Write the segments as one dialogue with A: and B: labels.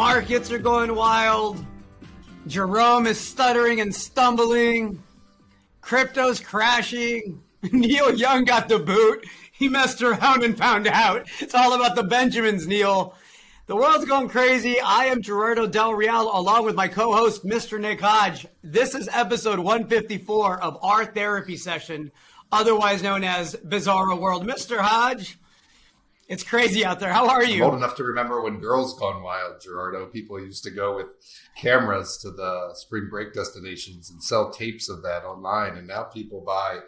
A: markets are going wild. Jerome is stuttering and stumbling. Crypto's crashing. Neil Young got the boot. He messed around and found out. It's all about the Benjamins, Neil. The world's going crazy. I am Gerardo Del Real along with my co host, Mr. Nick Hodge. This is episode 154 of our therapy session, otherwise known as Bizarro World. Mr. Hodge, it's crazy out there. How are you?
B: I'm old enough to remember when Girls Gone Wild, Gerardo. People used to go with cameras to the spring break destinations and sell tapes of that online. And now people buy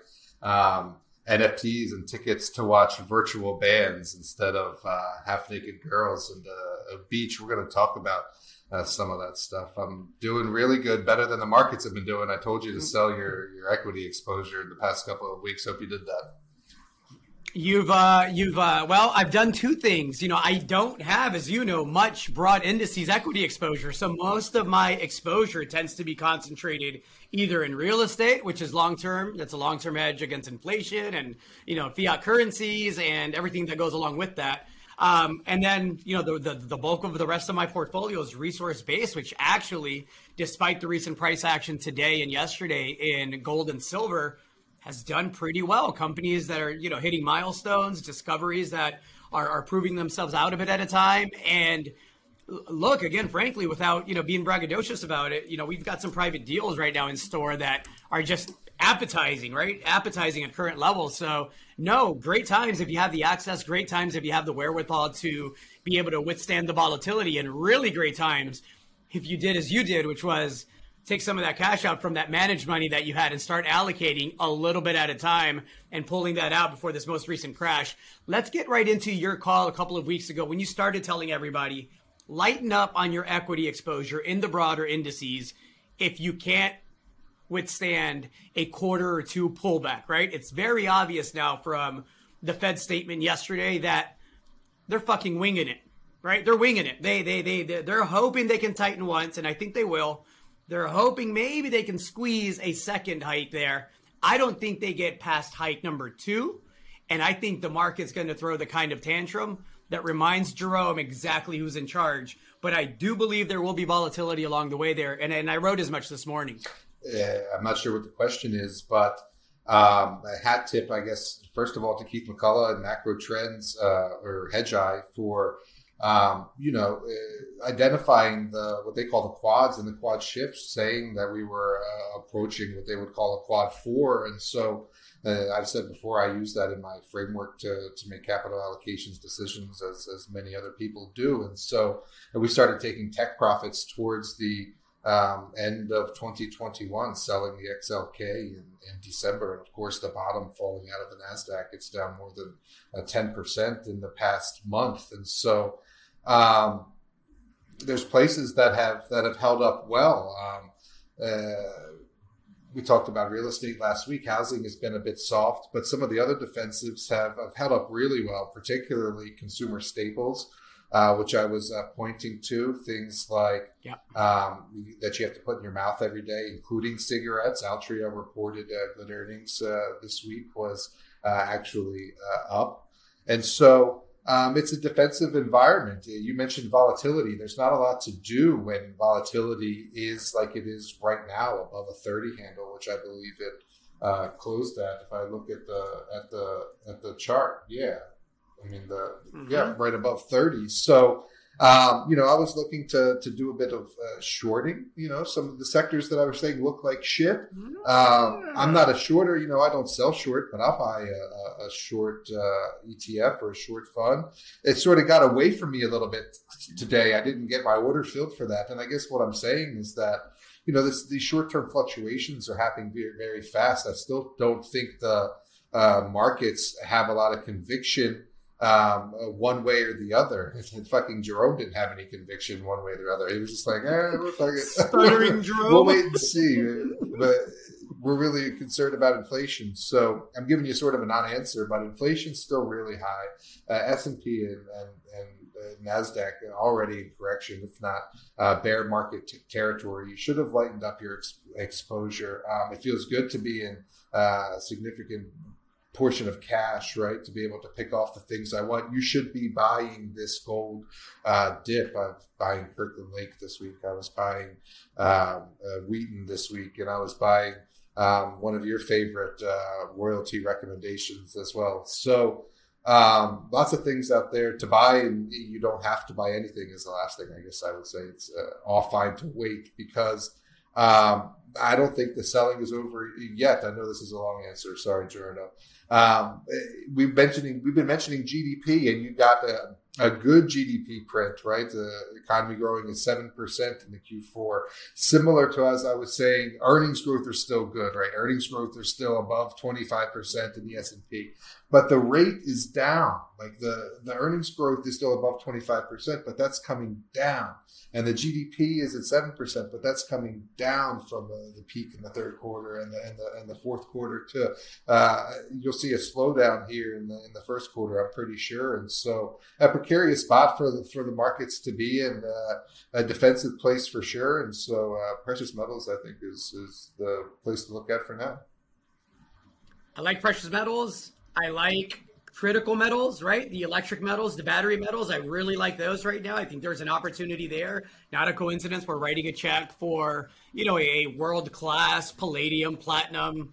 B: um, NFTs and tickets to watch virtual bands instead of uh, half naked girls and uh, a beach. We're going to talk about uh, some of that stuff. I'm doing really good, better than the markets have been doing. I told you to sell your, your equity exposure in the past couple of weeks. Hope you did that.
A: You've uh you've uh well I've done two things. You know, I don't have as you know much broad indices equity exposure. So most of my exposure tends to be concentrated either in real estate, which is long term, that's a long-term hedge against inflation and you know, fiat currencies and everything that goes along with that. Um, and then, you know, the, the, the bulk of the rest of my portfolio is resource based, which actually, despite the recent price action today and yesterday in gold and silver, has done pretty well. Companies that are, you know, hitting milestones, discoveries that are, are proving themselves out a bit at a time. And look, again, frankly, without, you know, being braggadocious about it, you know, we've got some private deals right now in store that are just appetizing, right? Appetizing at current levels. So, no, great times if you have the access, great times if you have the wherewithal to be able to withstand the volatility, and really great times if you did as you did, which was take some of that cash out from that managed money that you had and start allocating a little bit at a time and pulling that out before this most recent crash. Let's get right into your call a couple of weeks ago when you started telling everybody lighten up on your equity exposure in the broader indices if you can't withstand a quarter or two pullback, right? It's very obvious now from the Fed statement yesterday that they're fucking winging it, right? They're winging it. They they they they're hoping they can tighten once and I think they will they're hoping maybe they can squeeze a second hike there. I don't think they get past hike number two. And I think the market's going to throw the kind of tantrum that reminds Jerome exactly who's in charge. But I do believe there will be volatility along the way there. And, and I wrote as much this morning.
B: Yeah, I'm not sure what the question is, but um, a hat tip, I guess, first of all, to Keith McCullough and Macro Trends uh, or Hedgeye for um, you know, uh, identifying the what they call the quads and the quad shifts, saying that we were uh, approaching what they would call a quad four, and so uh, I've said before I use that in my framework to to make capital allocations decisions, as as many other people do, and so and we started taking tech profits towards the um, end of 2021, selling the XLK in, in, December. And of course, the bottom falling out of the NASDAQ, it's down more than uh, 10% in the past month. And so um, there's places that have that have held up well. Um, uh, we talked about real estate last week. Housing has been a bit soft, but some of the other defensives have, have held up really well, particularly consumer staples, uh, which I was uh, pointing to. Things like
A: yeah.
B: um, that you have to put in your mouth every day, including cigarettes. Altria reported uh, good earnings uh, this week was uh, actually up. And so um, it's a defensive environment. You mentioned volatility. There's not a lot to do when volatility is like it is right now, above a 30 handle, which I believe it uh, closed at. If I look at the at the at the chart, yeah, I mean the mm-hmm. yeah right above 30. So um, you know, I was looking to to do a bit of uh, shorting. You know, some of the sectors that I was saying look like shit. Um, I'm not a shorter. You know, I don't sell short, but I'll buy a, a short uh, ETF or a short fund. It sort of got away from me a little bit today. I didn't get my order filled for that, and I guess what I'm saying is that you know this, these short term fluctuations are happening very, very fast. I still don't think the uh, markets have a lot of conviction um, uh, one way or the other. fucking Jerome didn't have any conviction one way or the other. He was just like, eh, we're fucking stuttering Jerome. we'll wait and see. But we're really concerned about inflation. So I'm giving you sort of a non-answer, but inflation's still really high. Uh, S&P and, and, and uh, Nasdaq already in correction, if not uh, bear market t- territory. You should have lightened up your ex- exposure. Um, it feels good to be in uh, significant portion of cash, right, to be able to pick off the things I want. You should be buying this gold uh, dip. I'm buying Kirkland Lake this week. I was buying um, uh, Wheaton this week, and I was buying um, one of your favorite uh, royalty recommendations as well. So um, lots of things out there to buy, and you don't have to buy anything. Is the last thing I guess I would say. It's uh, all fine to wait because um, I don't think the selling is over yet. I know this is a long answer. Sorry, Jorno. Um, we've mentioning we've been mentioning GDP, and you got a, a good GDP print, right? The economy growing at seven percent in the Q4, similar to as I was saying, earnings growth are still good, right? Earnings growth are still above twenty five percent in the S and P, but the rate is down. Like the the earnings growth is still above twenty five percent, but that's coming down and the GDP is at seven percent, but that's coming down from the, the, peak in the third quarter and the and the, and the fourth quarter too. Uh, you'll see a slowdown here in the in the first quarter, I'm pretty sure, and so a precarious spot for the for the markets to be in, uh, a defensive place for sure. And so uh, precious metals, I think, is is the place to look at for now.
A: I like precious metals. I like critical metals, right? The electric metals, the battery metals. I really like those right now. I think there's an opportunity there. Not a coincidence. We're writing a check for, you know, a world class palladium, platinum,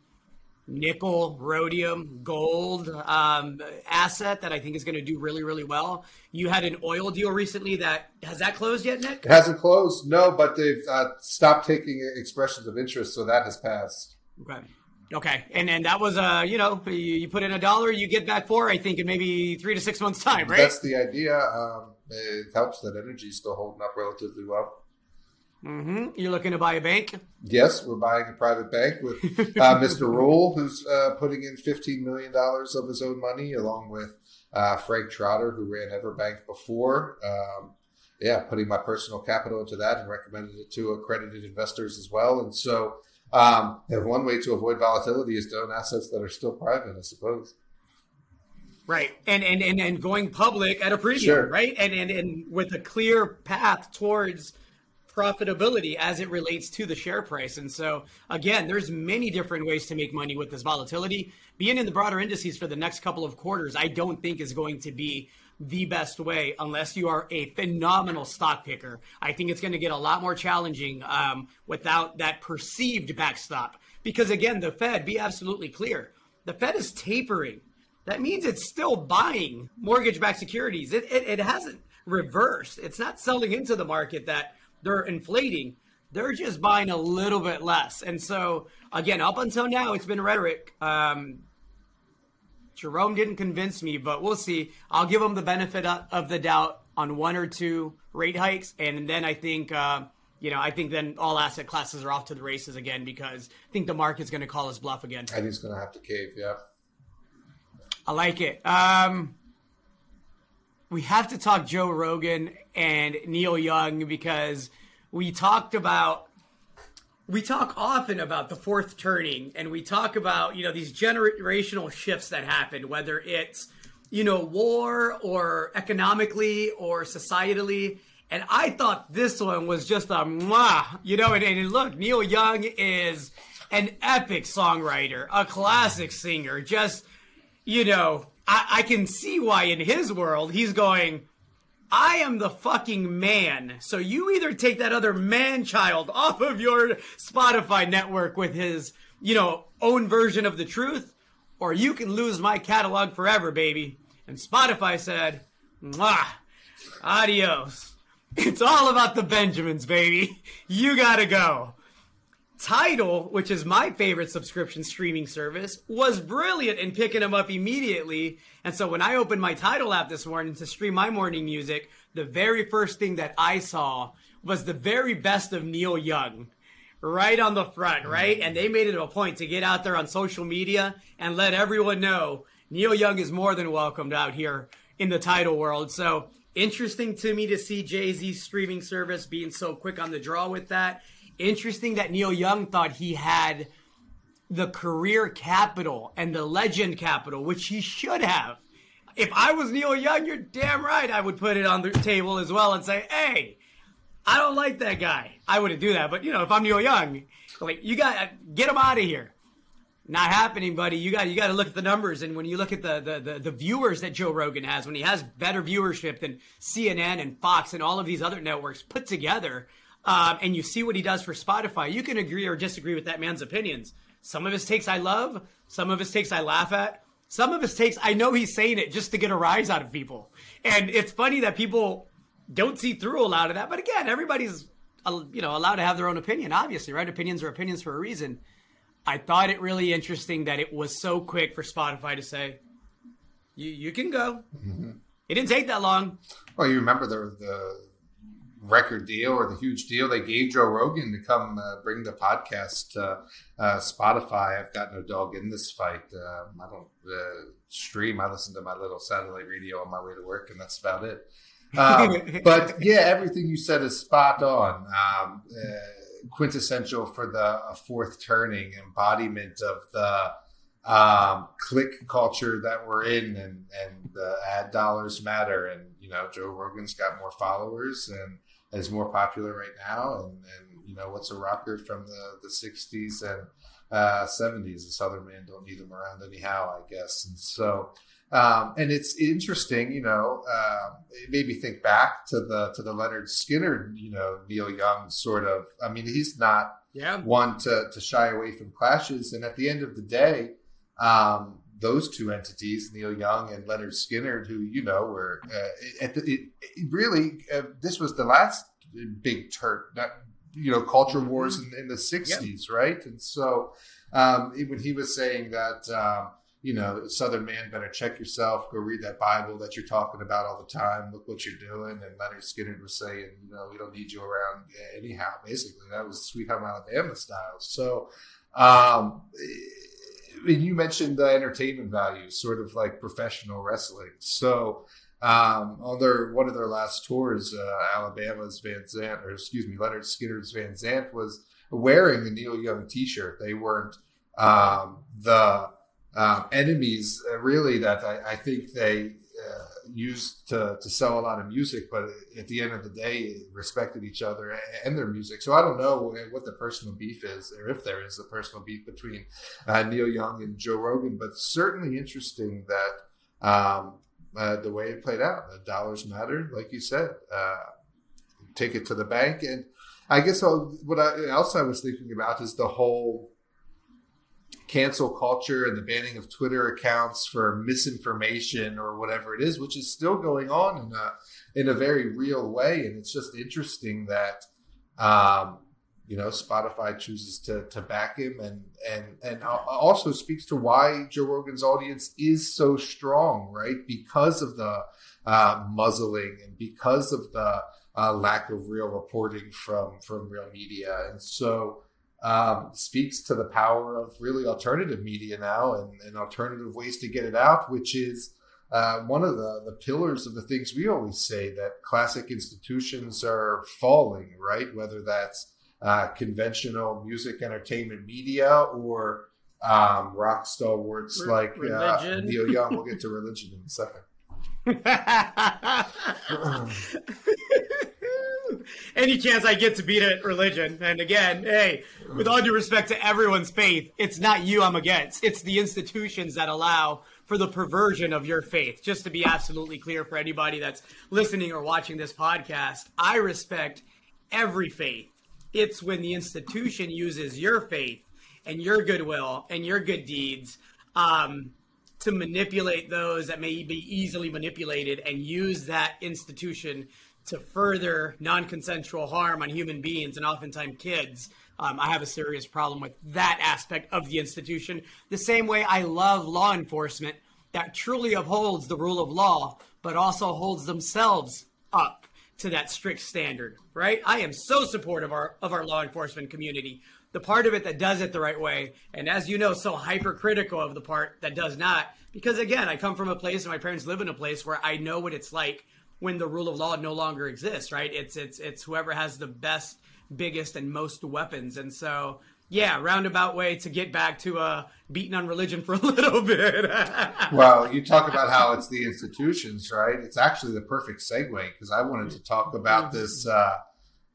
A: nickel, rhodium, gold um, asset that I think is going to do really, really well. You had an oil deal recently that has that closed yet, Nick?
B: It hasn't closed, no, but they've uh, stopped taking expressions of interest, so that has passed.
A: Okay. Okay, and and that was uh you know you, you, put in a dollar, you get back four, I think, in maybe three to six months time, right?
B: That's the idea. Um, it helps that energy is still holding up relatively well.
A: Mm-hmm. You're looking to buy a bank?
B: Yes, we're buying a private bank with uh, Mr. Rule, who's uh, putting in $15 million of his own money, along with uh, Frank Trotter, who ran Everbank before. Um, yeah, putting my personal capital into that and recommended it to accredited investors as well. And so um, and one way to avoid volatility is to own assets that are still private, I suppose.
A: Right. And and and, and going public at a premium, sure. right? And, and and with a clear path towards profitability as it relates to the share price. And so again, there's many different ways to make money with this volatility. Being in the broader indices for the next couple of quarters, I don't think is going to be the best way unless you are a phenomenal stock picker. I think it's going to get a lot more challenging um, without that perceived backstop. Because again, the Fed, be absolutely clear, the Fed is tapering. That means it's still buying mortgage backed securities. It, it, it hasn't reversed. It's not selling into the market that they're inflating. They're just buying a little bit less. And so, again, up until now, it's been rhetoric. Um, Jerome didn't convince me, but we'll see. I'll give him the benefit of the doubt on one or two rate hikes, and then I think, uh, you know, I think then all asset classes are off to the races again because I think the market's going to call us bluff again.
B: I think it's going to have to cave. Yeah,
A: I like it. Um, we have to talk Joe Rogan and Neil Young because we talked about we talk often about the fourth turning and we talk about you know these generational shifts that happen whether it's you know war or economically or societally. And i thought this one was just a mwah, you know and, and look neil young is an epic songwriter a classic singer just you know I, I can see why in his world he's going I am the fucking man. So you either take that other man child off of your Spotify network with his, you know, own version of the truth, or you can lose my catalog forever, baby. And Spotify said, Mwah, adios. It's all about the Benjamins, baby. You gotta go. Tidal, which is my favorite subscription streaming service, was brilliant in picking them up immediately. And so when I opened my Tidal app this morning to stream my morning music, the very first thing that I saw was the very best of Neil Young right on the front, right? And they made it a point to get out there on social media and let everyone know Neil Young is more than welcomed out here in the Tidal world. So interesting to me to see Jay Z's streaming service being so quick on the draw with that interesting that Neil Young thought he had the career capital and the legend capital, which he should have. If I was Neil Young, you're damn right I would put it on the table as well and say, hey, I don't like that guy. I wouldn't do that, but you know, if I'm Neil Young, like you got get him out of here. not happening, buddy. You got you got to look at the numbers, and when you look at the, the the the viewers that Joe Rogan has, when he has better viewership than CNN and Fox and all of these other networks put together, um, and you see what he does for Spotify, you can agree or disagree with that man's opinions. Some of his takes I love, some of his takes I laugh at, some of his takes I know he's saying it just to get a rise out of people, and it's funny that people don't see through a lot of that. But again, everybody's uh, you know allowed to have their own opinion, obviously, right? Opinions are opinions for a reason. I thought it really interesting that it was so quick for Spotify to say, "You you can go." Mm-hmm. It didn't take that long.
B: Well, you remember the the record deal or the huge deal they gave Joe Rogan to come uh, bring the podcast to uh, Spotify. I've got no dog in this fight. Um, I don't uh, stream. I listen to my little satellite radio on my way to work, and that's about it. Um, but yeah, everything you said is spot on. Um, uh, quintessential for the fourth turning embodiment of the um, click culture that we're in and, and the ad dollars matter. And, you know, Joe Rogan's got more followers and is more popular right now. And, and you know, what's a rocker from the, the 60s and uh, 70s? The Southern man don't need them around anyhow, I guess. And so, um, and it's interesting, you know, uh, it made me think back to the to the Lynyrd Skynyrd, you know, Neil Young sort of. I mean, he's not
A: yeah.
B: one to, to shy away from clashes. And at the end of the day, um, those two entities, Neil Young and Lynyrd Skynyrd, who you know were uh, at the, it, it really uh, this was the last big turn, you know, culture wars mm-hmm. in, in the '60s, right? And so um, when he was saying that. Um, you know, Southern man, better check yourself. Go read that Bible that you're talking about all the time. Look what you're doing. And Lynyrd Skynyrd was saying, you know, we don't need you around anyhow. Basically, that was Sweet Home Alabama style. So, um, you mentioned the entertainment value, sort of like professional wrestling. So, um, on their one of their last tours, uh, Alabama's Van Zant, or excuse me, Lynyrd Skynyrd's Van Zant was wearing the Neil Young T-shirt. They weren't um, the um, enemies uh, really that I, I think they uh, used to, to sell a lot of music, but at the end of the day, respected each other and their music. So I don't know what the personal beef is, or if there is a personal beef between uh, Neil Young and Joe Rogan, but certainly interesting that um, uh, the way it played out. The dollars matter, like you said. Uh, take it to the bank, and I guess I'll, what I, else I was thinking about is the whole cancel culture and the banning of Twitter accounts for misinformation or whatever it is, which is still going on in a in a very real way. And it's just interesting that um, you know Spotify chooses to to back him and and and also speaks to why Joe Rogan's audience is so strong, right? Because of the uh, muzzling and because of the uh, lack of real reporting from from real media, and so um, speaks to the power of really alternative media now and, and alternative ways to get it out, which is uh, one of the, the pillars of the things we always say that classic institutions are falling, right? Whether that's uh, conventional music, entertainment, media, or um, rock stalwarts Re- like uh, Neil Young. We'll get to religion in a second.
A: any chance I get to beat at religion. And again, hey, with all due respect to everyone's faith, it's not you I'm against. It's the institutions that allow for the perversion of your faith. Just to be absolutely clear for anybody that's listening or watching this podcast, I respect every faith. It's when the institution uses your faith and your goodwill and your good deeds um, to manipulate those that may be easily manipulated and use that institution to further non-consensual harm on human beings and oftentimes kids. Um, I have a serious problem with that aspect of the institution. The same way I love law enforcement that truly upholds the rule of law, but also holds themselves up to that strict standard. Right? I am so supportive of our of our law enforcement community. The part of it that does it the right way, and as you know, so hypercritical of the part that does not. Because again, I come from a place, and my parents live in a place where I know what it's like when the rule of law no longer exists, right? It's it's it's whoever has the best, biggest, and most weapons, and so yeah, roundabout way to get back to uh, beating on religion for a little bit.
B: well, you talk about how it's the institutions, right? It's actually the perfect segue because I wanted to talk about this uh,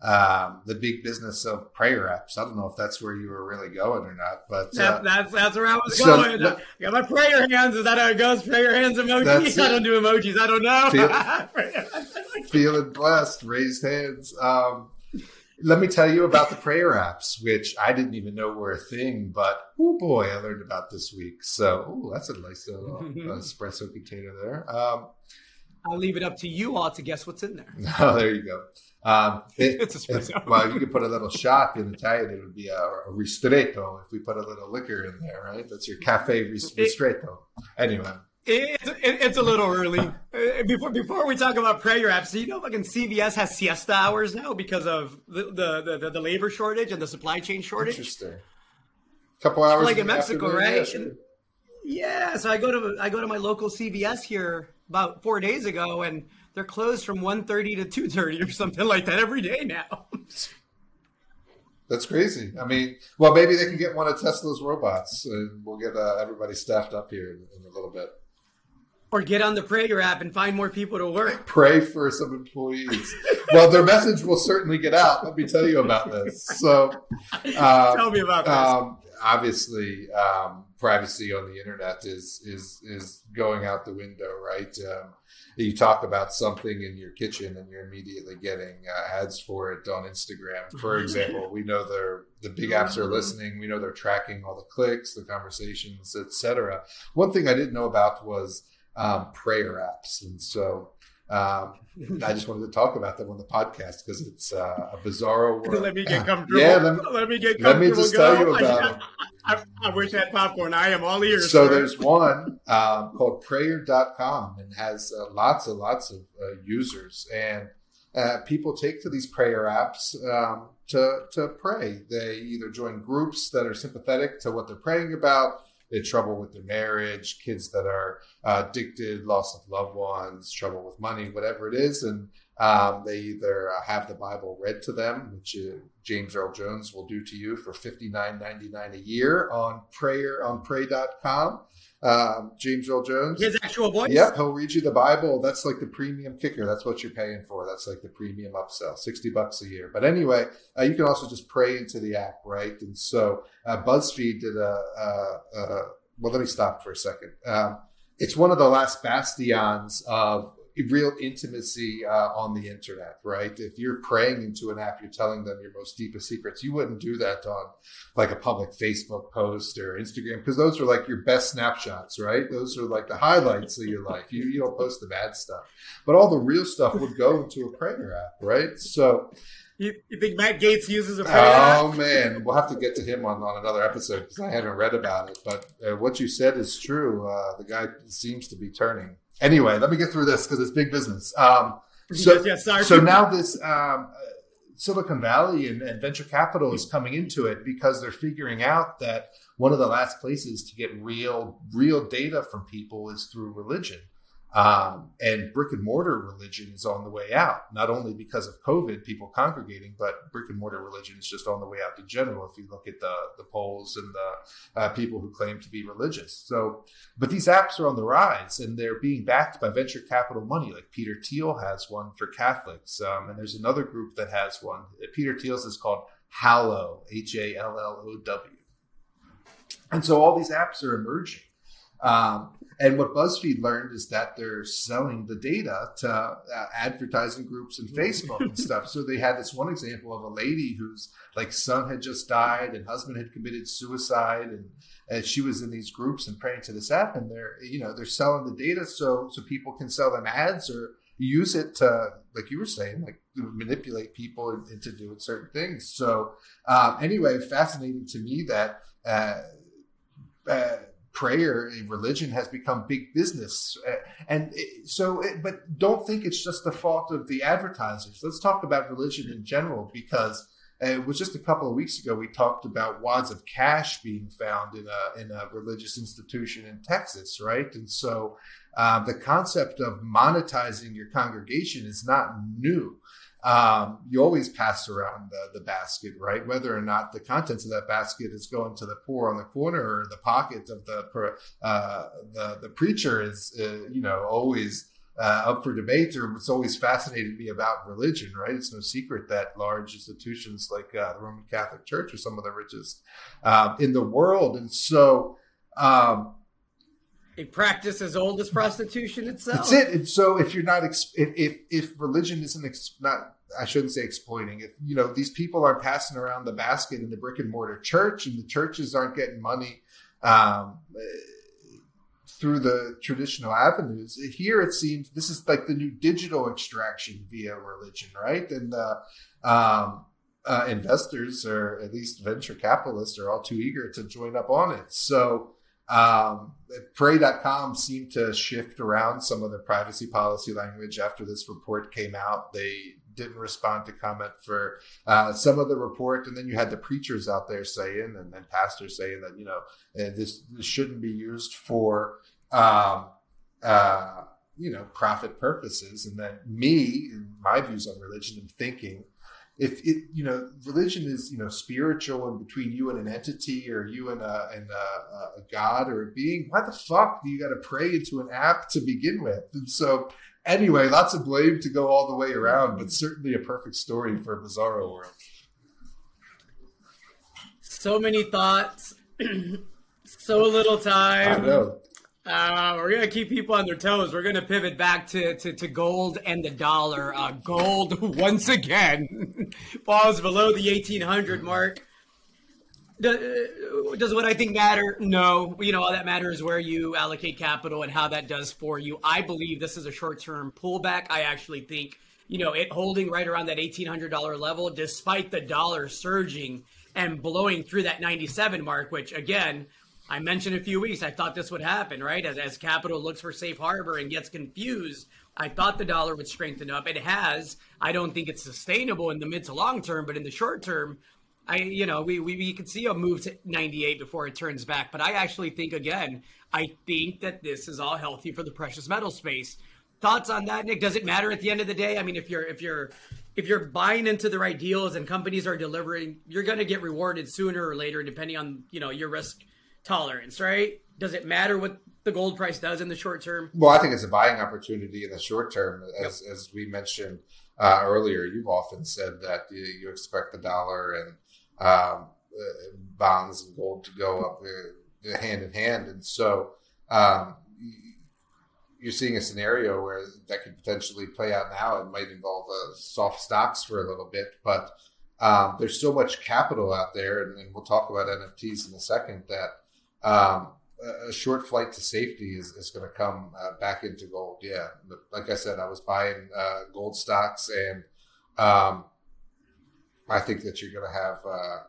B: um, the big business of prayer apps. I don't know if that's where you were really going or not, but uh,
A: that's that's where I was so, going. I got my prayer hands. Is that how it goes? Prayer hands emoji. I don't do emojis. I don't know.
B: Feel, feeling blessed. Raised hands. Um, let me tell you about the prayer apps, which I didn't even know were a thing, but oh boy, I learned about this week. So ooh, that's a nice little uh, espresso container there. Um,
A: I'll leave it up to you all to guess what's in there.
B: Oh, there you go. Um, it, espresso. well, you could put a little shot in Italian. It would be a, a, ristretto if we put a little liquor in there, right? That's your cafe ristretto. Anyway.
A: It's, it's a little early. Uh, before before we talk about prayer apps, do you know, fucking CVS has siesta hours now because of the the, the, the labor shortage and the supply chain shortage.
B: Interesting. A couple hours,
A: like in Mexico, right? Yeah, yeah, so I go to I go to my local CVS here about four days ago, and they're closed from 1.30 to 2.30 or something like that every day now.
B: That's crazy. I mean, well, maybe they can get one of Tesla's robots, and we'll get uh, everybody staffed up here in, in, a little bit.
A: Or get on the Prayer app and find more people to work.
B: Pray for some employees. well, their message will certainly get out. Let me tell you about this. So,
A: uh, tell me about this.
B: Um, obviously, um, privacy on the internet is is is going out the window, right? Um, you talk about something in your kitchen and you're immediately getting uh, ads for it on Instagram. For example, we know they're the big apps are listening. We know they're tracking all the clicks, the conversations, etc. One thing I didn't know about was um, prayer apps, and so um, I just wanted to talk about them on the podcast because it's uh, a bizarre world.
A: let me get comfortable. Yeah, let me, let me get
B: comfortable. Let me just tell you about
A: them. I, I, wish I had popcorn. I am all ears.
B: So sir. there's one um, called prayer.com and has uh, lots and lots of uh, users. And uh, people take to these prayer apps um, to, to pray. They either join groups that are sympathetic to what they're praying about, trouble with their marriage, kids that are uh, addicted, loss of loved ones, trouble with money, whatever it is. And um, they either uh, have the Bible read to them, which uh, James Earl Jones will do to you for fifty nine ninety nine a year on prayer on pray.com. Um, James Earl Jones.
A: His actual voice?
B: Yep, he'll read you the Bible. That's like the premium kicker. That's what you're paying for. That's like the premium upsell, 60 bucks a year. But anyway, uh, you can also just pray into the app, right? And so uh, BuzzFeed did a, a, a, well, let me stop for a second. Um, it's one of the last bastions of real intimacy uh, on the internet, right? If you're praying into an app, you're telling them your most deepest secrets. You wouldn't do that on like a public Facebook post or Instagram because those are like your best snapshots, right? Those are like the highlights of your life. You you don't post the bad stuff, but all the real stuff would go into a prayer app, right? So.
A: You, you think Matt Gaetz uses a prayer Oh
B: man, we'll have to get to him on, on another episode because I haven't read about it. But uh, what you said is true. Uh, the guy seems to be turning. Anyway, let me get through this because it's big business. Um, so, yes, yes, so now this um, Silicon Valley and, and, venture capital is coming into it because they're figuring out that one of the last places to get real real data from people is through religion. Um, and brick and mortar religion is on the way out, not only because of COVID, people congregating, but brick and mortar religion is just on the way out in general. If you look at the, the polls and the uh, people who claim to be religious. So, but these apps are on the rise and they're being backed by venture capital money. Like Peter Thiel has one for Catholics. Um, and there's another group that has one. Peter Thiel's is called Hallow, H A L L O W. And so all these apps are emerging. Um, and what BuzzFeed learned is that they're selling the data to uh, advertising groups and Facebook and stuff. So they had this one example of a lady whose like son had just died and husband had committed suicide, and, and she was in these groups and praying to this app, and they're you know they're selling the data so so people can sell them ads or use it to like you were saying like manipulate people into doing certain things. So um, anyway, fascinating to me that. Uh, uh, prayer religion has become big business. Uh, and so but don't think it's just the fault of the advertisers. Let's talk about religion in general because uh, it was just a couple of weeks ago we talked about wads of cash being found in a in a religious institution in Texas, right? And so uh, the concept of monetizing your congregation is not new um, you always pass around the, the, basket, right? Whether or not the contents of that basket is going to the poor on the corner or the pocket of the uh, the, the preacher is, uh, you know, always uh, up for debate or what's always fascinated me about religion, right? It's no secret that large institutions like uh, the Roman Catholic Church are some of the richest um, in the world. And so, um,
A: a practice as old as prostitution itself.
B: That's it. And so, if you're not, if if, if religion isn't ex- not, I shouldn't say exploiting. If you know these people aren't passing around the basket in the brick and mortar church, and the churches aren't getting money um, through the traditional avenues. Here, it seems this is like the new digital extraction via religion, right? And the um, uh, investors, or at least venture capitalists, are all too eager to join up on it. So um, Pray.com seemed to shift around some of the privacy policy language after this report came out. They didn't respond to comment for uh, some of the report, and then you had the preachers out there saying, and then pastors saying that you know uh, this, this shouldn't be used for um, uh, you know profit purposes. And then me, my views on religion, and thinking if it you know religion is you know spiritual and between you and an entity or you and a and a, a god or a being why the fuck do you got to pray into an app to begin with? And so anyway lots of blame to go all the way around but certainly a perfect story for a bizarro world.
A: So many thoughts so little time.
B: i know
A: uh, we're gonna keep people on their toes. We're gonna pivot back to, to, to gold and the dollar. Uh, gold once again falls below the eighteen hundred mark. Does, uh, does what I think matter? No. You know, all that matters is where you allocate capital and how that does for you. I believe this is a short term pullback. I actually think you know it holding right around that eighteen hundred dollar level, despite the dollar surging and blowing through that ninety seven mark, which again I mentioned a few weeks, I thought this would happen, right? As, as capital looks for safe harbor and gets confused, I thought the dollar would strengthen up. It has. I don't think it's sustainable in the mid to long term, but in the short term, I, you know, we, we, we could see a move to 98 before it turns back. But I actually think, again, I think that this is all healthy for the precious metal space. Thoughts on that, Nick? Does it matter at the end of the day? I mean, if you're, if you're, if you're buying into the right deals and companies are delivering, you're going to get rewarded sooner or later, depending on, you know, your risk tolerance, right? Does it matter what the gold price does in the short term?
B: Well, I think it's a buying opportunity in the short term. As, yep. as we mentioned uh, earlier, you've often said that you, you expect the dollar and um, uh, bonds and gold to go up uh, hand in hand. And so um, you're seeing a scenario where that could potentially play out now. It might involve uh, soft stocks for a little bit, but um, there's so much capital out there, and, and, we'll talk about NFTs in a second, that um, a short flight to safety is, is going to come uh, back into gold. Yeah. Like I said, I was buying uh, gold stocks and um, I think that you're going to have uh,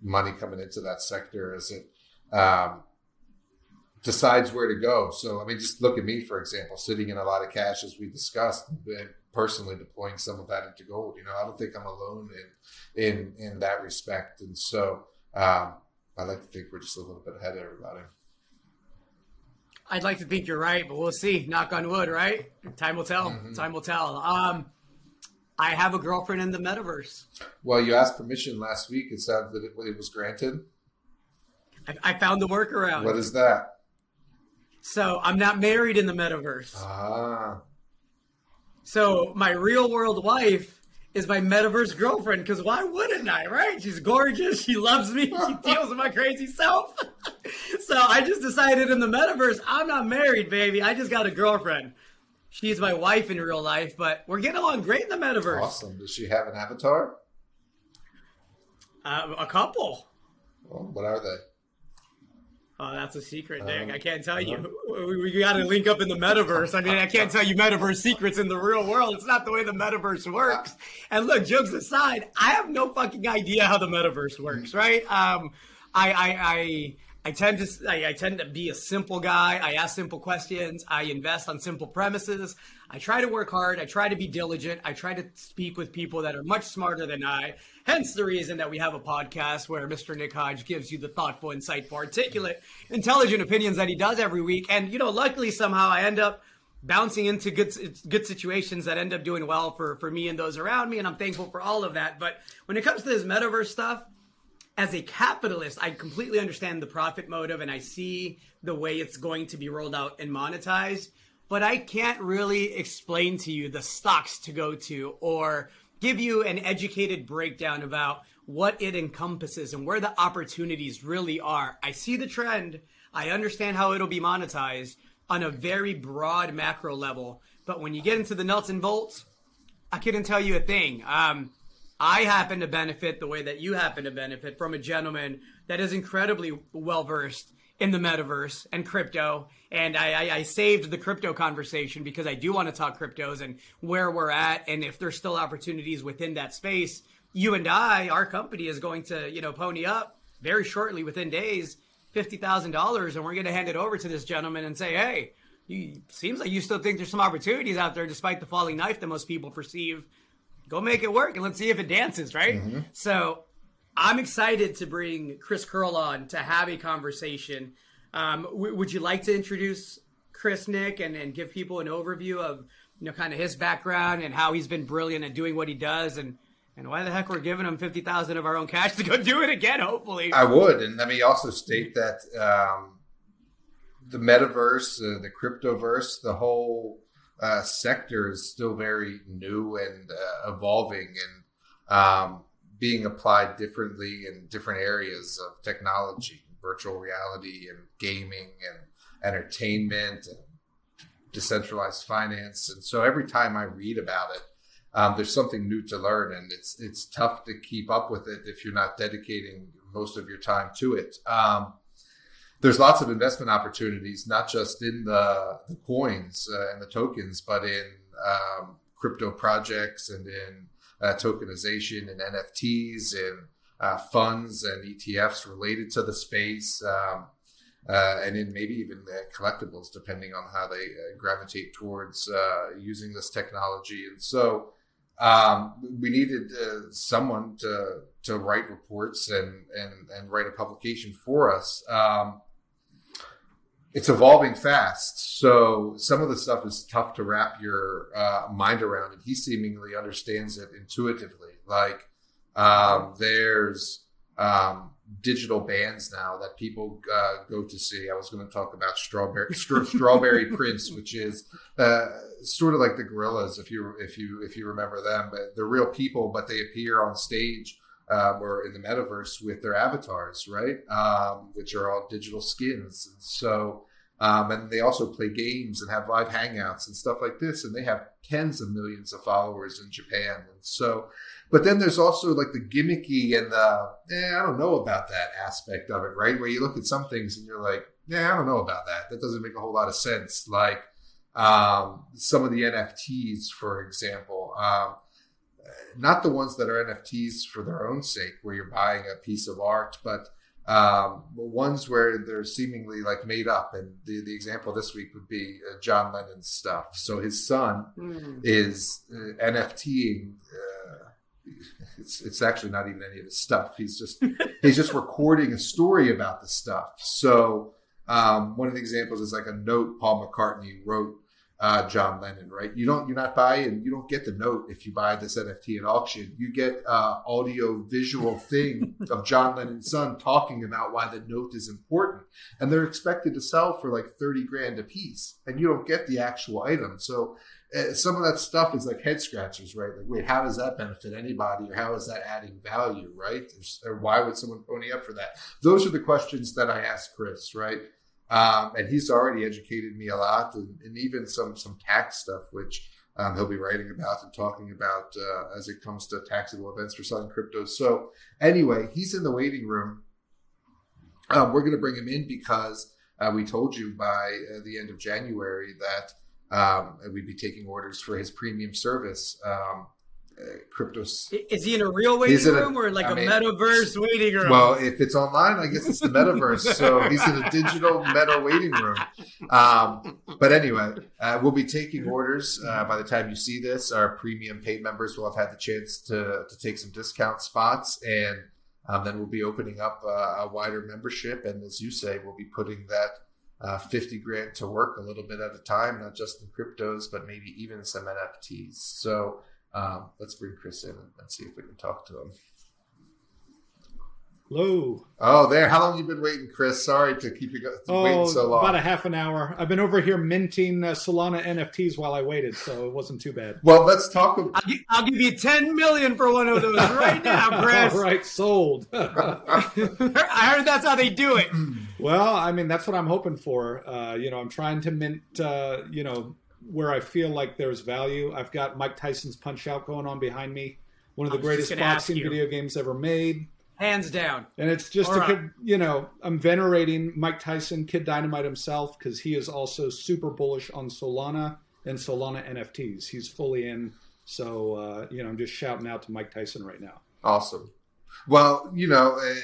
B: money coming into that sector as it um, decides where to go. So, I mean, just look at me, for example, sitting in a lot of cash as we discussed, and personally deploying some of that into gold. You know, I don't think I'm alone in, in, in that respect. And so, um, I like to think we're just a little bit ahead of everybody.
A: I'd like to think you're right, but we'll see. Knock on wood, right? Time will tell. Mm-hmm. Time will tell. Um, I have a girlfriend in the metaverse.
B: Well, you asked permission last week. It sounded that it, it was granted.
A: I, I, found the workaround.
B: What is that?
A: So I'm not married in the metaverse.
B: Ah.
A: So my real world wife is my metaverse girlfriend because why wouldn't I, right? She's gorgeous. She loves me. She deals with my crazy self. so I just decided in the metaverse, I'm not married, baby. I just got a girlfriend. She's my wife in real life, but we're getting along great in the metaverse.
B: Awesome. Does she have an avatar?
A: Uh, a couple.
B: Well, what are they?
A: Oh, that's a secret, Nick. Um, I can't tell you. Uh-huh. We, we got to link up in the metaverse. I mean, I can't tell you metaverse secrets in the real world. It's not the way the metaverse works. And look, jokes aside, I have no fucking idea how the metaverse works, right? Um, I, I, I I tend to I, I, tend to be a simple guy. I ask simple questions. I invest on simple premises. I try to work hard. I try to be diligent. I try to speak with people that are much smarter than I. Hence the reason that we have a podcast where Mr. Nick Hodge gives you the thoughtful, insightful, articulate, intelligent opinions that he does every week. And you know, luckily somehow I end up bouncing into good good situations that end up doing well for for me and those around me and I'm thankful for all of that. But when it comes to this metaverse stuff, as a capitalist, I completely understand the profit motive and I see the way it's going to be rolled out and monetized. but I can't really explain to you the stocks to go to or give you an educated breakdown about what it encompasses and where the opportunities really are. I see the trend. I understand how it'll be monetized on a very broad macro level. But when you get into the nuts and bolts, I couldn't tell you a thing. Um, I happen to benefit the way that you happen to benefit from a gentleman that is incredibly well versed in the metaverse and crypto. And I, I, I, saved the crypto conversation because I do want to talk cryptos and where we're at and if there's still opportunities within that space. You and I, our company is going to, you know, pony up very shortly within days, fifty thousand dollars, and we're going to hand it over to this gentleman and say, hey, you, seems like you still think there's some opportunities out there despite the falling knife that most people perceive. Go make it work and let's see if it dances, right? Mm-hmm. So I'm excited to bring Chris Curl on to have a conversation. Um, w- would you like to introduce Chris Nick and, and give people an overview of you know kind of his background and how he's been brilliant at doing what he does and and why the heck we're giving him fifty thousand of our own cash to go do it again? Hopefully,
B: I would. And let me also state that um, the metaverse, uh, the cryptoverse, the whole uh, sector is still very new and uh, evolving, and um, being applied differently in different areas of technology, virtual reality and gaming and entertainment and decentralized finance. And so every time I read about it, um, there's something new to learn, and it's it's tough to keep up with it if you're not dedicating most of your time to it. Um, there's lots of investment opportunities, not just in the, the coins uh, and the tokens, but in um, crypto projects and in uh, tokenization and NFTs and uh, funds and ETFs related to the space, um, uh, and in maybe even collectibles, depending on how they uh, gravitate towards uh, using this technology. And so um, we needed uh, someone to to write reports and and and write a publication for us. Um, it's evolving fast. So some of the stuff is tough to wrap your uh, mind around, and he seemingly understands it intuitively. Like um, there's um, digital bands now that people uh, go to see. I was going to talk about Strawberry Strawberry Prince, which is uh, sort of like the Gorillaz, if you if you if you remember them. But they're real people, but they appear on stage um, or in the metaverse with their avatars, right? Um, which are all digital skins. And so, um, and they also play games and have live hangouts and stuff like this. And they have tens of millions of followers in Japan. And so, but then there's also like the gimmicky and the, eh, I don't know about that aspect of it, right? Where you look at some things and you're like, yeah, I don't know about that. That doesn't make a whole lot of sense. Like um, some of the NFTs, for example. Um, not the ones that are NFTs for their own sake, where you're buying a piece of art, but um, ones where they're seemingly like made up. And the, the example this week would be uh, John Lennon's stuff. So his son mm. is uh, NFTing. Uh, it's it's actually not even any of his stuff. He's just he's just recording a story about the stuff. So um, one of the examples is like a note Paul McCartney wrote uh, John Lennon, right? You don't, you're not buying, you don't get the note if you buy this NFT at auction. You get uh, audio visual thing of John Lennon's son talking about why the note is important, and they're expected to sell for like thirty grand a piece, and you don't get the actual item. So uh, some of that stuff is like head scratchers, right? Like, wait, how does that benefit anybody, or how is that adding value, right? or why would someone pony up for that? Those are the questions that I ask Chris, right? Um, and he's already educated me a lot, and, and even some some tax stuff, which um, he'll be writing about and talking about uh, as it comes to taxable events for selling cryptos. So anyway, he's in the waiting room. Um, we're going to bring him in because uh, we told you by uh, the end of January that um, we'd be taking orders for his premium service. Um, cryptos.
A: Is he in a real waiting room a, or like I a mean, metaverse waiting room?
B: Well, if it's online, I guess it's the metaverse. so he's in a digital meta waiting room. Um, but anyway, uh, we'll be taking orders uh, by the time you see this. Our premium paid members will have had the chance to to take some discount spots, and um, then we'll be opening up uh, a wider membership. And as you say, we'll be putting that. Uh, 50 grand to work a little bit at a time, not just in cryptos, but maybe even some NFTs. So, um, let's bring Chris in and see if we can talk to him.
C: Hello.
B: Oh, there. How long you been waiting, Chris? Sorry to keep you oh, waiting so long.
C: About a half an hour. I've been over here minting uh, Solana NFTs while I waited, so it wasn't too bad.
B: Well, let's talk. About-
A: I'll, give, I'll give you ten million for one of those right now, Chris.
C: All right, sold.
A: I heard that's how they do it.
C: Well, I mean, that's what I'm hoping for. Uh, you know, I'm trying to mint. Uh, you know, where I feel like there's value. I've got Mike Tyson's Punch Out going on behind me. One of the greatest boxing video games ever made
A: hands down.
C: And it's just a, right. you know, I'm venerating Mike Tyson, Kid Dynamite himself, because he is also super bullish on Solana and Solana NFTs. He's fully in. So, uh, you know, I'm just shouting out to Mike Tyson right now.
B: Awesome. Well, you know, uh,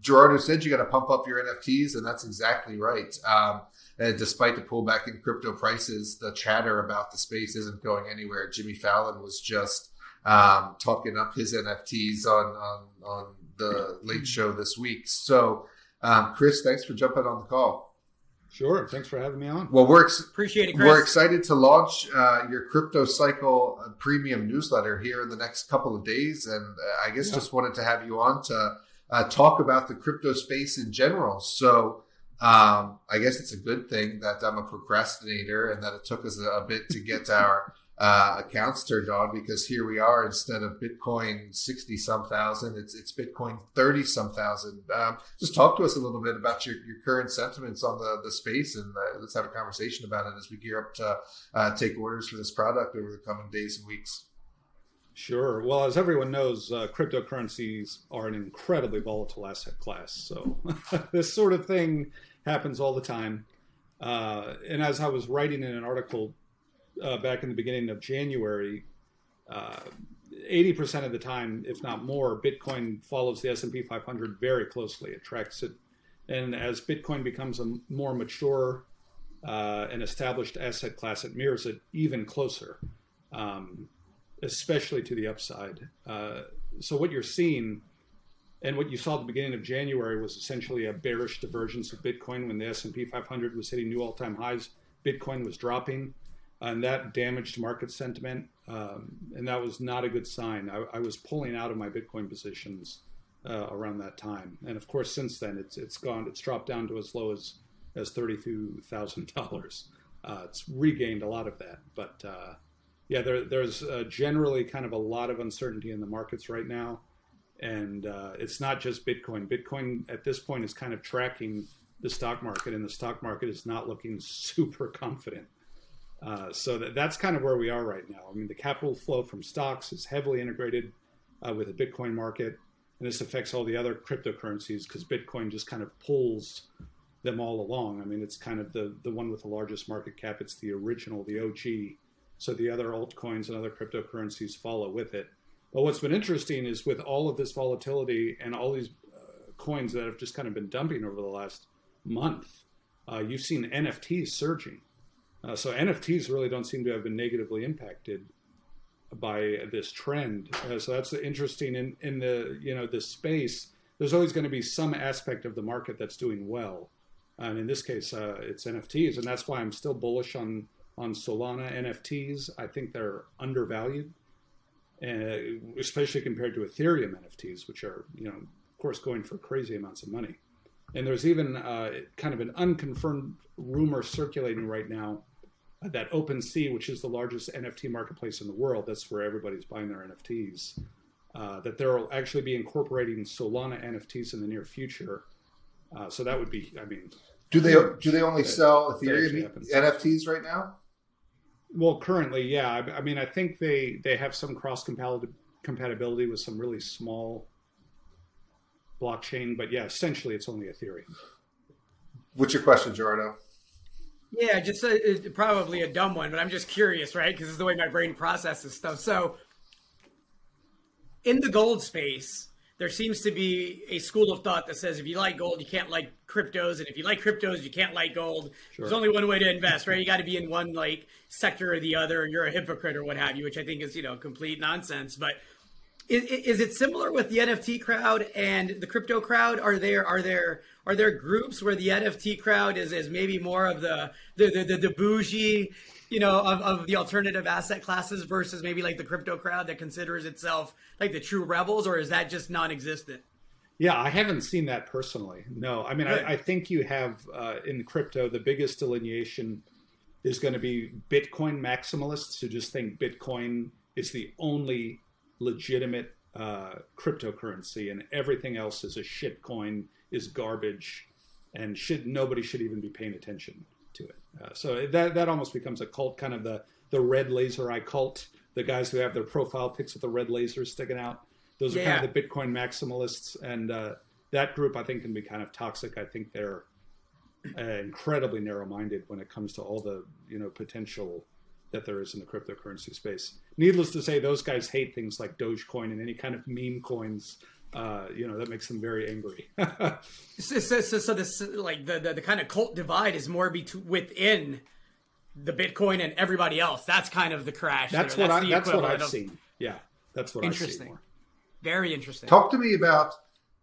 B: Gerardo said you got to pump up your NFTs, and that's exactly right. Um, and despite the pullback in crypto prices, the chatter about the space isn't going anywhere. Jimmy Fallon was just um, talking up his NFTs on on, on the late show this week. So, um, Chris, thanks for jumping on the call.
C: Sure. Thanks for having me on.
B: Well, we're ex-
A: appreciate it. Chris.
B: We're excited to launch uh, your crypto cycle uh, premium newsletter here in the next couple of days, and uh, I guess yeah. just wanted to have you on to uh, talk about the crypto space in general. So. Um, I guess it's a good thing that I'm a procrastinator and that it took us a, a bit to get our uh, accounts turned on because here we are instead of Bitcoin sixty some thousand, it's it's Bitcoin thirty some thousand. Um, just talk to us a little bit about your, your current sentiments on the the space, and uh, let's have a conversation about it as we gear up to uh, take orders for this product over the coming days and weeks.
C: Sure. Well, as everyone knows, uh, cryptocurrencies are an incredibly volatile asset class. So this sort of thing happens all the time. Uh, and as I was writing in an article uh, back in the beginning of January, uh, 80% of the time, if not more, Bitcoin follows the S&P 500 very closely. It tracks it. And as Bitcoin becomes a more mature uh, and established asset class, it mirrors it even closer, um, especially to the upside. Uh, so what you're seeing and what you saw at the beginning of January was essentially a bearish divergence of Bitcoin when the S&P 500 was hitting new all-time highs. Bitcoin was dropping and that damaged market sentiment. Um, and that was not a good sign. I, I, was pulling out of my Bitcoin positions uh, around that time, and of course, since then it's it's gone. It's dropped down to as low as as thirty two thousand uh, dollars. It's regained a lot of that, but uh, yeah, there, there's uh, generally kind of a lot of uncertainty in the markets right now, and uh, it's not just Bitcoin. Bitcoin at this point is kind of tracking the stock market, and the stock market is not looking super confident. Uh, so that, that's kind of where we are right now. I mean, the capital flow from stocks is heavily integrated uh, with the Bitcoin market, and this affects all the other cryptocurrencies because Bitcoin just kind of pulls them all along. I mean, it's kind of the the one with the largest market cap. It's the original, the OG. So the other altcoins and other cryptocurrencies follow with it. But what's been interesting is with all of this volatility and all these uh, coins that have just kind of been dumping over the last month, uh, you've seen NFTs surging. Uh, so NFTs really don't seem to have been negatively impacted by this trend. Uh, so that's interesting in, in the you know this space. There's always going to be some aspect of the market that's doing well, and in this case, uh, it's NFTs, and that's why I'm still bullish on on Solana NFTs. I think they're undervalued, uh, especially compared to Ethereum NFTs, which are you know of course going for crazy amounts of money. And there's even uh, kind of an unconfirmed rumor circulating right now that OpenSea, which is the largest NFT marketplace in the world, that's where everybody's buying their NFTs. Uh, that they'll actually be incorporating Solana NFTs in the near future. Uh, so that would be, I mean,
B: do they do they only sell Ethereum NFTs right now?
C: Well, currently, yeah. I, I mean, I think they they have some cross compatibility with some really small blockchain, but yeah, essentially, it's only Ethereum.
B: What's your question, Gerardo?
A: Yeah, just a, probably a dumb one, but I'm just curious, right? Because it's the way my brain processes stuff. So, in the gold space, there seems to be a school of thought that says if you like gold, you can't like cryptos, and if you like cryptos, you can't like gold. Sure. There's only one way to invest, right? You got to be in one like sector or the other, and you're a hypocrite or what have you, which I think is you know complete nonsense. But is, is it similar with the NFT crowd and the crypto crowd? Are there are there are there groups where the NFT crowd is, is maybe more of the the, the, the, the bougie, you know, of, of the alternative asset classes versus maybe like the crypto crowd that considers itself like the true rebels, or is that just non-existent?
C: Yeah, I haven't seen that personally. No, I mean, I, I, think you have uh, in crypto the biggest delineation is going to be Bitcoin maximalists who just think Bitcoin is the only legitimate uh, cryptocurrency, and everything else is a shit coin, is garbage, and should nobody should even be paying attention to it. Uh, so that that almost becomes a cult, kind of the the red laser eye cult. The guys who have their profile pics with the red lasers sticking out. Those are yeah. kind of the Bitcoin maximalists, and uh, that group I think can be kind of toxic. I think they're uh, incredibly narrow-minded when it comes to all the you know potential that there is in the cryptocurrency space. Needless to say, those guys hate things like Dogecoin and any kind of meme coins. Uh, you know that makes them very angry.
A: so, so, so, so, this like the, the, the kind of cult divide is more between within the Bitcoin and everybody else. That's kind of the crash.
C: That's there. what that's I, that's what I've of... seen. Yeah, that's what
A: interesting.
C: I've seen.
A: Very interesting.
B: Talk to me about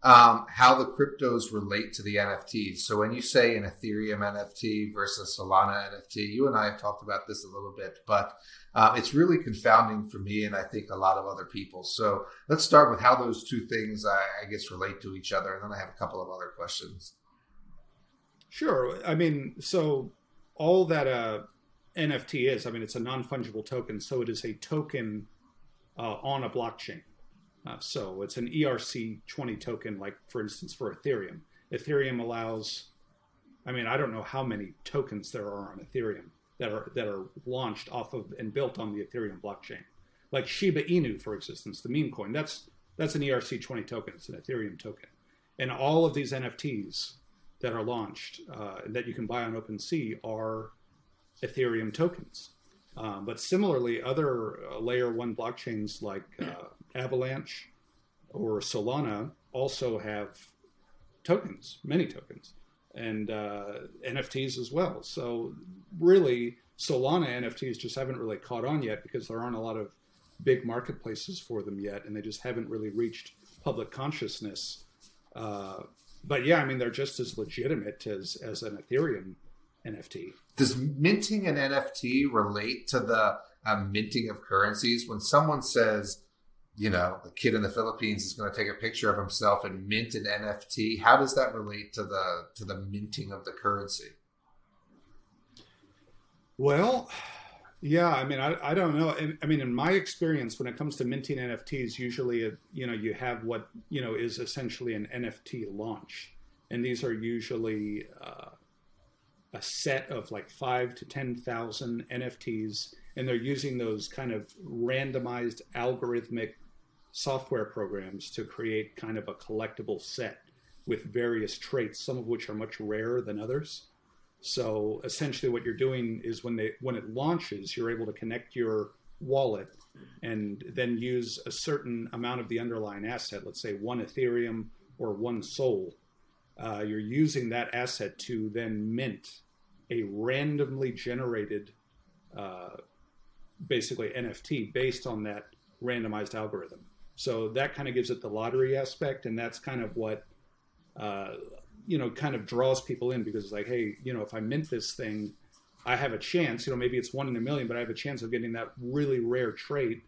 B: um, how the cryptos relate to the NFTs. So when you say an Ethereum NFT versus Solana NFT, you and I have talked about this a little bit, but uh, it's really confounding for me and I think a lot of other people. So let's start with how those two things, I, I guess, relate to each other, and then I have a couple of other questions.
C: Sure. I mean, so all that uh, NFT is, I mean, it's a non fungible token, so it is a token uh, on a blockchain. Uh, so it's an ERC20 token, like for instance for Ethereum. Ethereum allows, I mean, I don't know how many tokens there are on Ethereum that are that are launched off of and built on the Ethereum blockchain. Like Shiba Inu, for instance, the meme coin. That's that's an ERC20 token. It's an Ethereum token, and all of these NFTs that are launched uh, that you can buy on OpenSea are Ethereum tokens. Um, but similarly, other uh, layer one blockchains like uh, Avalanche or Solana also have tokens, many tokens, and uh, NFTs as well. So really, Solana NFTs just haven't really caught on yet because there aren't a lot of big marketplaces for them yet, and they just haven't really reached public consciousness. Uh, but yeah, I mean, they're just as legitimate as as an Ethereum NFT.
B: Does minting an NFT relate to the uh, minting of currencies? When someone says, you know, a kid in the Philippines is going to take a picture of himself and mint an NFT, how does that relate to the to the minting of the currency?
C: Well, yeah, I mean, I, I don't know. I mean, in my experience, when it comes to minting NFTs, usually, you know, you have what you know is essentially an NFT launch, and these are usually uh, a set of like five to 10,000 NFTs, and they're using those kind of randomized algorithmic software programs to create kind of a collectible set with various traits, some of which are much rarer than others. So essentially, what you're doing is when they when it launches, you're able to connect your wallet and then use a certain amount of the underlying asset, let's say one Ethereum or one SOL. uh, you're using that asset to then mint a randomly generated, uh, basically NFT based on that randomized algorithm. So that kind of gives it the lottery aspect, and that's kind of what uh, you know kind of draws people in because it's like, hey, you know, if I mint this thing, I have a chance. You know, maybe it's one in a million, but I have a chance of getting that really rare trait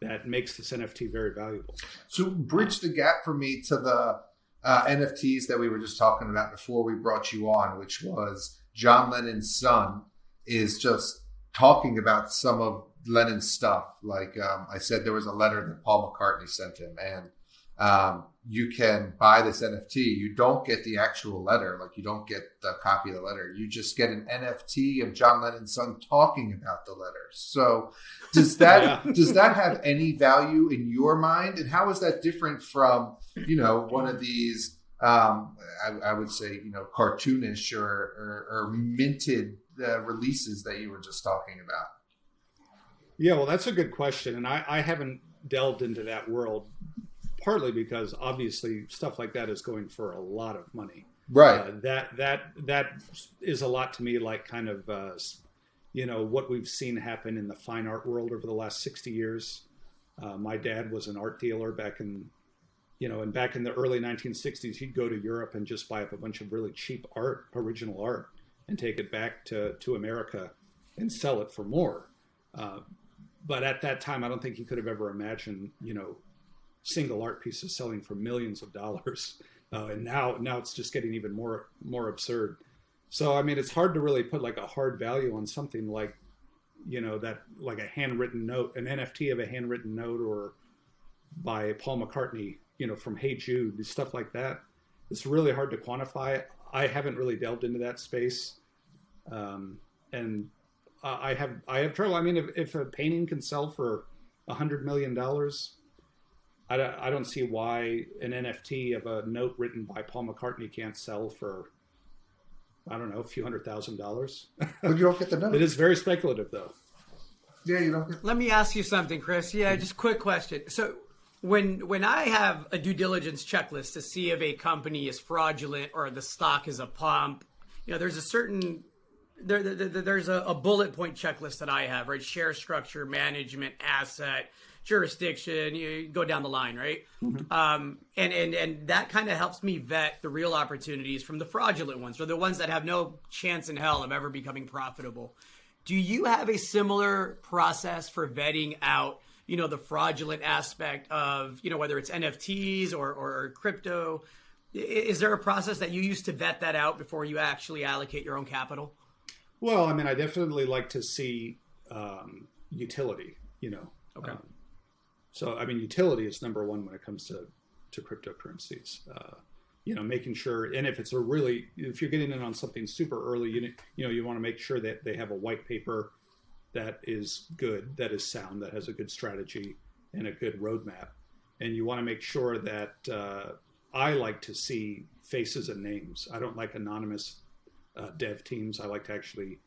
C: that makes this NFT very valuable.
B: So bridge the gap for me to the uh, NFTs that we were just talking about before we brought you on, which was John Lennon's son is just talking about some of Lennon's stuff. Like um, I said, there was a letter that Paul McCartney sent him, and um, you can buy this NFT. You don't get the actual letter, like you don't get the copy of the letter. You just get an NFT of John Lennon's son talking about the letter. So, does that yeah. does that have any value in your mind? And how is that different from you know one of these? Um, I, I, would say you know cartoonish or or, or minted uh, releases that you were just talking about.
C: Yeah, well, that's a good question, and I, I haven't delved into that world partly because obviously stuff like that is going for a lot of money.
B: Right.
C: Uh, that that that is a lot to me like kind of uh, you know what we've seen happen in the fine art world over the last 60 years. Uh, my dad was an art dealer back in you know and back in the early 1960s he'd go to Europe and just buy up a bunch of really cheap art, original art and take it back to to America and sell it for more. Uh, but at that time I don't think he could have ever imagined, you know, single art pieces selling for millions of dollars, uh, and now now it's just getting even more more absurd. So I mean, it's hard to really put like a hard value on something like, you know, that like a handwritten note, an NFT of a handwritten note, or by Paul McCartney, you know, from Hey Jude, stuff like that. It's really hard to quantify. I haven't really delved into that space, um, and I have I have trouble. I mean, if, if a painting can sell for a hundred million dollars, I don't, I don't see why an NFT of a note written by Paul McCartney can't sell for I don't know a few hundred thousand dollars.
B: But you don't get the note.
C: it is very speculative, though.
B: Yeah, you don't. Get...
A: Let me ask you something, Chris. Yeah, just quick question. So when when I have a due diligence checklist to see if a company is fraudulent or the stock is a pump, you know, there's a certain there, there there's a, a, bullet point checklist that I have, right? Share structure, management, asset, jurisdiction. You go down the line, right? Mm-hmm. Um, and and and that kind of helps me vet the real opportunities from the fraudulent ones, or the ones that have no chance in hell of ever becoming profitable. Do you have a similar process for vetting out? You know the fraudulent aspect of you know whether it's NFTs or, or crypto. Is there a process that you use to vet that out before you actually allocate your own capital?
C: Well, I mean, I definitely like to see um, utility. You know.
A: Okay. Um,
C: so, I mean, utility is number one when it comes to to cryptocurrencies. Uh, you know, making sure, and if it's a really, if you're getting in on something super early, you you know, you want to make sure that they have a white paper that is good, that is sound, that has a good strategy and a good roadmap, and you want to make sure that uh, I like to see faces and names. I don't like anonymous uh, dev teams. I like to actually,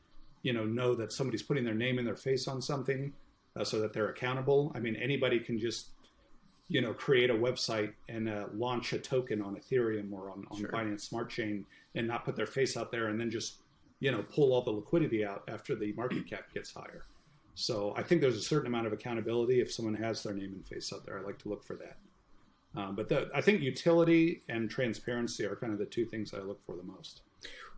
C: you know, know that somebody's putting their name and their face on something, uh, so that they're accountable. I mean, anybody can just, you know, create a website and uh, launch a token on Ethereum or on, on sure. Binance Smart Chain and not put their face out there, and then just, you know, pull all the liquidity out after the market cap gets higher. So I think there's a certain amount of accountability if someone has their name and face out there. I like to look for that. Um, but the, I think utility and transparency are kind of the two things I look for the most.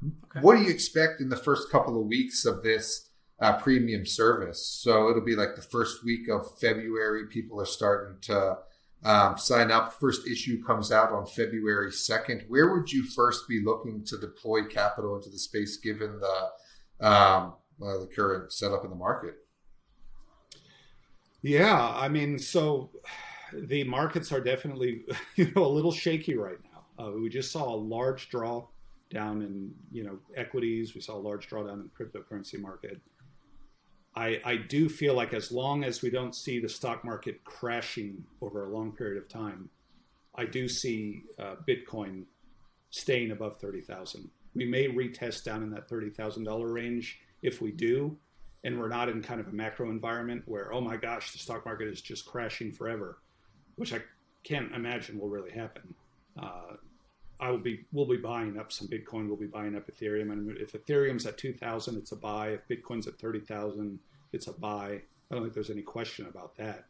B: Okay. What do you expect in the first couple of weeks of this uh, premium service? So it'll be like the first week of February. People are starting to um, sign up. First issue comes out on February 2nd. Where would you first be looking to deploy capital into the space given the, um, well, the current setup in the market?
C: Yeah, I mean, so the markets are definitely you know a little shaky right now. Uh, we just saw a large draw down in you know equities. We saw a large drawdown in the cryptocurrency market. I, I do feel like as long as we don't see the stock market crashing over a long period of time, I do see uh, Bitcoin staying above thirty thousand. We may retest down in that thirty thousand dollar range if we do, and we're not in kind of a macro environment where oh my gosh the stock market is just crashing forever, which I can't imagine will really happen. Uh, I will be we'll be buying up some Bitcoin. We'll be buying up Ethereum, and if Ethereum's at two thousand, it's a buy. If Bitcoin's at thirty thousand, it's a buy. I don't think there's any question about that.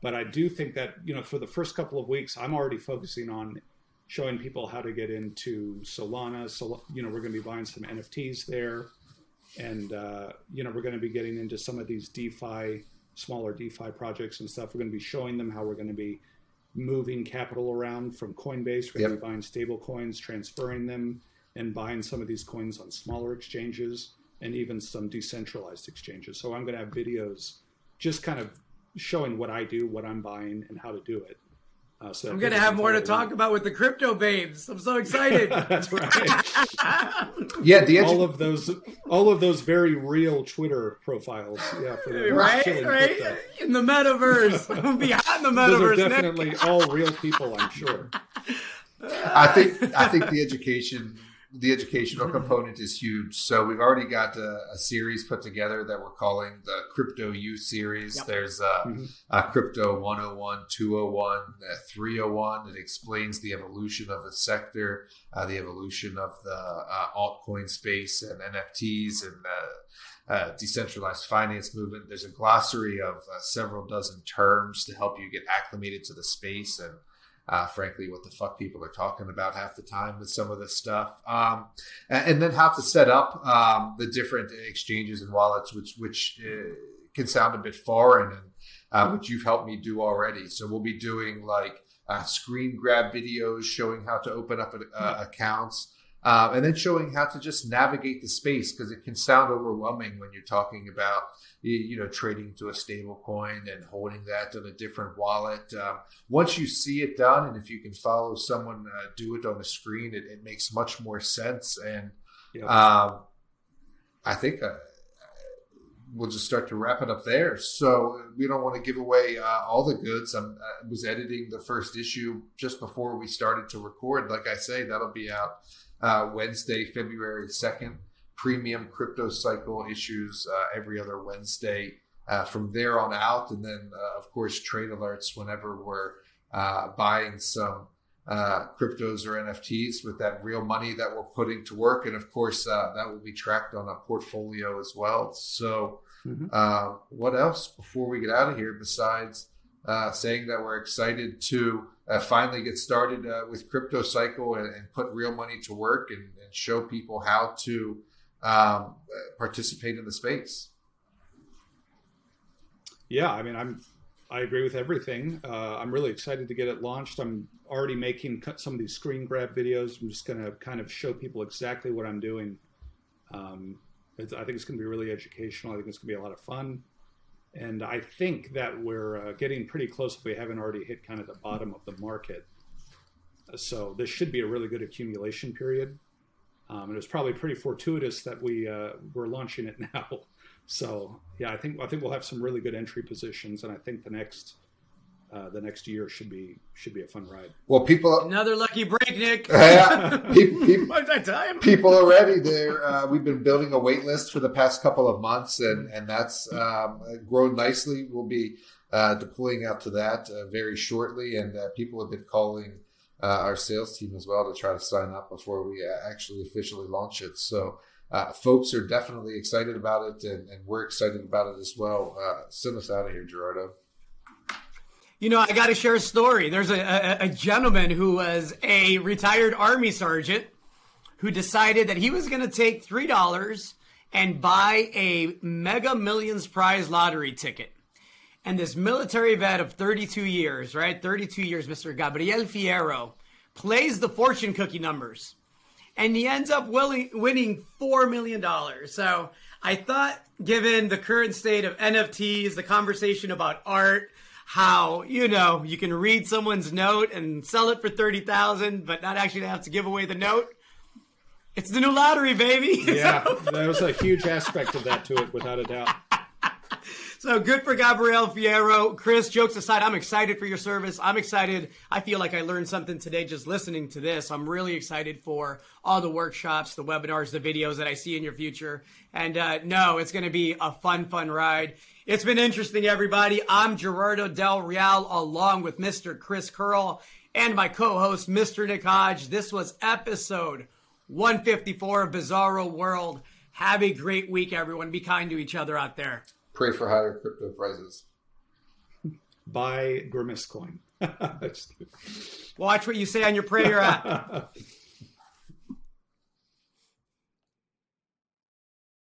C: But I do think that you know for the first couple of weeks, I'm already focusing on showing people how to get into Solana. So you know we're going to be buying some NFTs there, and uh, you know we're going to be getting into some of these DeFi, smaller DeFi projects and stuff. We're going to be showing them how we're going to be moving capital around from Coinbase. We're yep. buying stable coins, transferring them, and buying some of these coins on smaller exchanges and even some decentralized exchanges. So I'm going to have videos just kind of showing what I do, what I'm buying, and how to do it.
A: Uh, so I'm going to have more to talk about with the crypto babes. I'm so excited.
C: That's right.
B: yeah, the
C: edu- all of those, all of those very real Twitter profiles. Yeah,
A: for the right, right crypto. in the metaverse. I'm be hot in the metaverse.
C: Those are definitely all real people. I'm sure.
B: I think I think the education the educational component is huge. So we've already got a, a, series put together that we're calling the Crypto U series. Yep. There's a, mm-hmm. a, Crypto 101, 201, 301. It explains the evolution of the sector, uh, the evolution of the uh, altcoin space and NFTs and uh, uh, decentralized finance movement. There's a glossary of uh, several dozen terms to help you get acclimated to the space and uh, frankly, what the fuck people are talking about half the time with some of this stuff, um, and, and, then how to set up um, the different exchanges and wallets, which which uh, can sound a bit foreign, and uh, which you've helped me do already. So we'll be doing like uh, screen grab videos showing how to open up uh, accounts. Uh, and then showing how to just navigate the space because it can sound overwhelming when you're talking about you know trading to a stable coin and holding that on a different wallet um, once you see it done and if you can follow someone uh, do it on the screen it, it, makes much more sense and yep. um, i think uh, we'll just start to wrap it up there. So we don't want to give away uh, all the goods. I'm, i was editing the first issue just before we started to record. Like I say, that'll be out uh, Wednesday, February 2nd. Premium crypto cycle issues uh, every other Wednesday uh, from there on out. And then, uh, of course, trade alerts whenever we're uh, buying some cryptos or NFTs with that real money that we're putting to work. And of course, that will be tracked on a portfolio as well. So, Mm-hmm. Uh, what else before we get out of here besides uh, saying that we're excited to uh, finally get started uh, with Crypto Cycle and, and, put real money to work and, and show people how to um, participate in the space?
C: Yeah, I mean, I'm I agree with everything. Uh, I'm really excited to get it launched. I'm already making some of these screen grab videos. I'm just going to kind of show people exactly what I'm doing. Um, I think it's going to be really educational. I think it's going to be a lot of fun. And I think that we're uh, getting pretty close if we haven't already hit kind of the bottom of the market. So this should be a really good accumulation period. Um, and it was probably pretty fortuitous that we uh, we're launching it now. So yeah, I think I think we'll have some really good entry positions, and I think the next uh, the next year should be should be a fun ride.
B: Well, people
A: another lucky break, Nick.
B: yeah, people, people, people already there. Uh, we've been building a wait list for the past couple of months, and and that's um, grown nicely. We'll be uh, deploying out to that uh, very shortly, and uh, people have been calling. our sales team as well to try to sign up before we actually officially launch it. So, folks are definitely excited about it, and, and we're excited about it as well. send us out of here, Gerardo.
A: You know, I got to share a story. There's a, a, a, gentleman who was a retired Army sergeant who decided that he was going to take $3 and buy a mega millions prize lottery ticket. And this military vet of 32 years, right? 32 years, Mr. Gabriel Fierro, plays the fortune cookie numbers. And he ends up willing, winning $4 million. So I thought, given the current state of NFTs, the conversation about art, how you know you can read someone's note and sell it for thirty thousand, but not actually have to give away the note. It's the new lottery, baby.
C: Yeah, there was a huge aspect of that to it, without a doubt.
A: So good for Gabriel Fierro. Chris, jokes aside, I'm excited for your service. I'm excited. I feel like I learned something today just listening to this. I'm really excited for all the workshops, the webinars, the videos that I see in your future. And uh, no, it's going to be a fun, fun ride. It's been interesting, everybody. I'm Gerardo Del Real along with Mr. Chris Curl and my co-host, Mr. Nick Hodge. This was episode 154 of Bizarro World. Have a great week, everyone. Be kind to each other out there.
B: Pray for higher crypto prices.
C: Buy Grimace coin.
A: Watch what you say on your prayer app.